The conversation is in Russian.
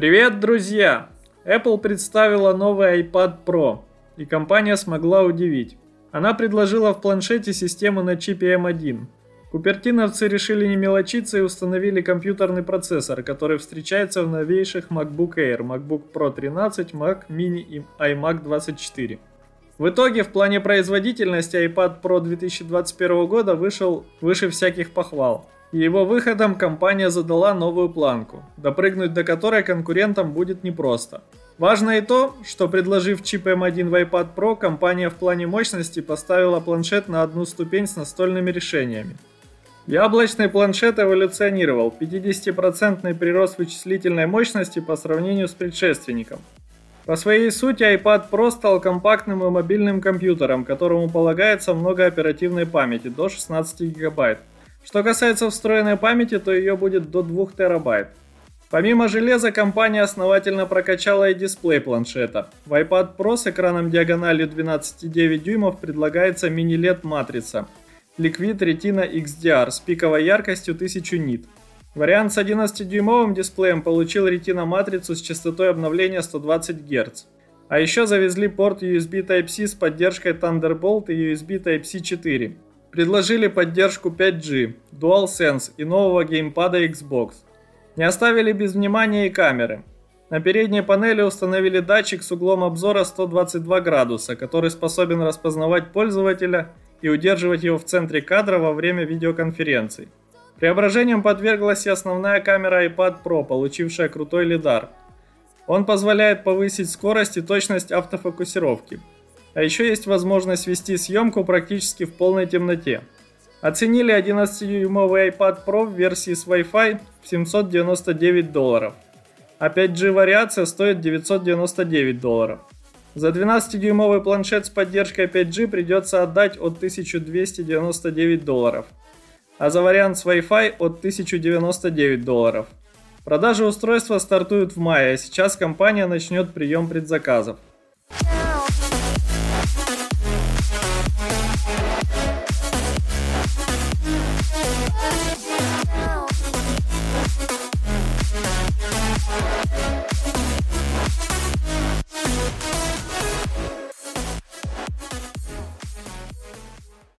Привет, друзья! Apple представила новый iPad Pro, и компания смогла удивить. Она предложила в планшете систему на чипе M1. Купертиновцы решили не мелочиться и установили компьютерный процессор, который встречается в новейших MacBook Air, MacBook Pro 13, Mac Mini и iMac 24. В итоге, в плане производительности iPad Pro 2021 года вышел выше всяких похвал. Его выходом компания задала новую планку, допрыгнуть до которой конкурентам будет непросто. Важно и то, что предложив чип M1 в iPad Pro, компания в плане мощности поставила планшет на одну ступень с настольными решениями. Яблочный планшет эволюционировал, 50% прирост вычислительной мощности по сравнению с предшественником. По своей сути iPad Pro стал компактным и мобильным компьютером, которому полагается много оперативной памяти, до 16 гигабайт. Что касается встроенной памяти, то ее будет до 2 терабайт. Помимо железа, компания основательно прокачала и дисплей планшета. В iPad Pro с экраном диагональю 12,9 дюймов предлагается мини-LED матрица Liquid Retina XDR с пиковой яркостью 1000 нит. Вариант с 11-дюймовым дисплеем получил Retina матрицу с частотой обновления 120 Гц. А еще завезли порт USB Type-C с поддержкой Thunderbolt и USB Type-C 4. Предложили поддержку 5G, DualSense и нового геймпада Xbox. Не оставили без внимания и камеры. На передней панели установили датчик с углом обзора 122 градуса, который способен распознавать пользователя и удерживать его в центре кадра во время видеоконференций. Преображением подверглась и основная камера iPad Pro, получившая крутой лидар. Он позволяет повысить скорость и точность автофокусировки, а еще есть возможность вести съемку практически в полной темноте. Оценили 11-дюймовый iPad Pro в версии с Wi-Fi в 799 долларов, а 5G вариация стоит 999 долларов. За 12-дюймовый планшет с поддержкой 5G придется отдать от 1299 долларов, а за вариант с Wi-Fi от 1099 долларов. Продажи устройства стартуют в мае, а сейчас компания начнет прием предзаказов.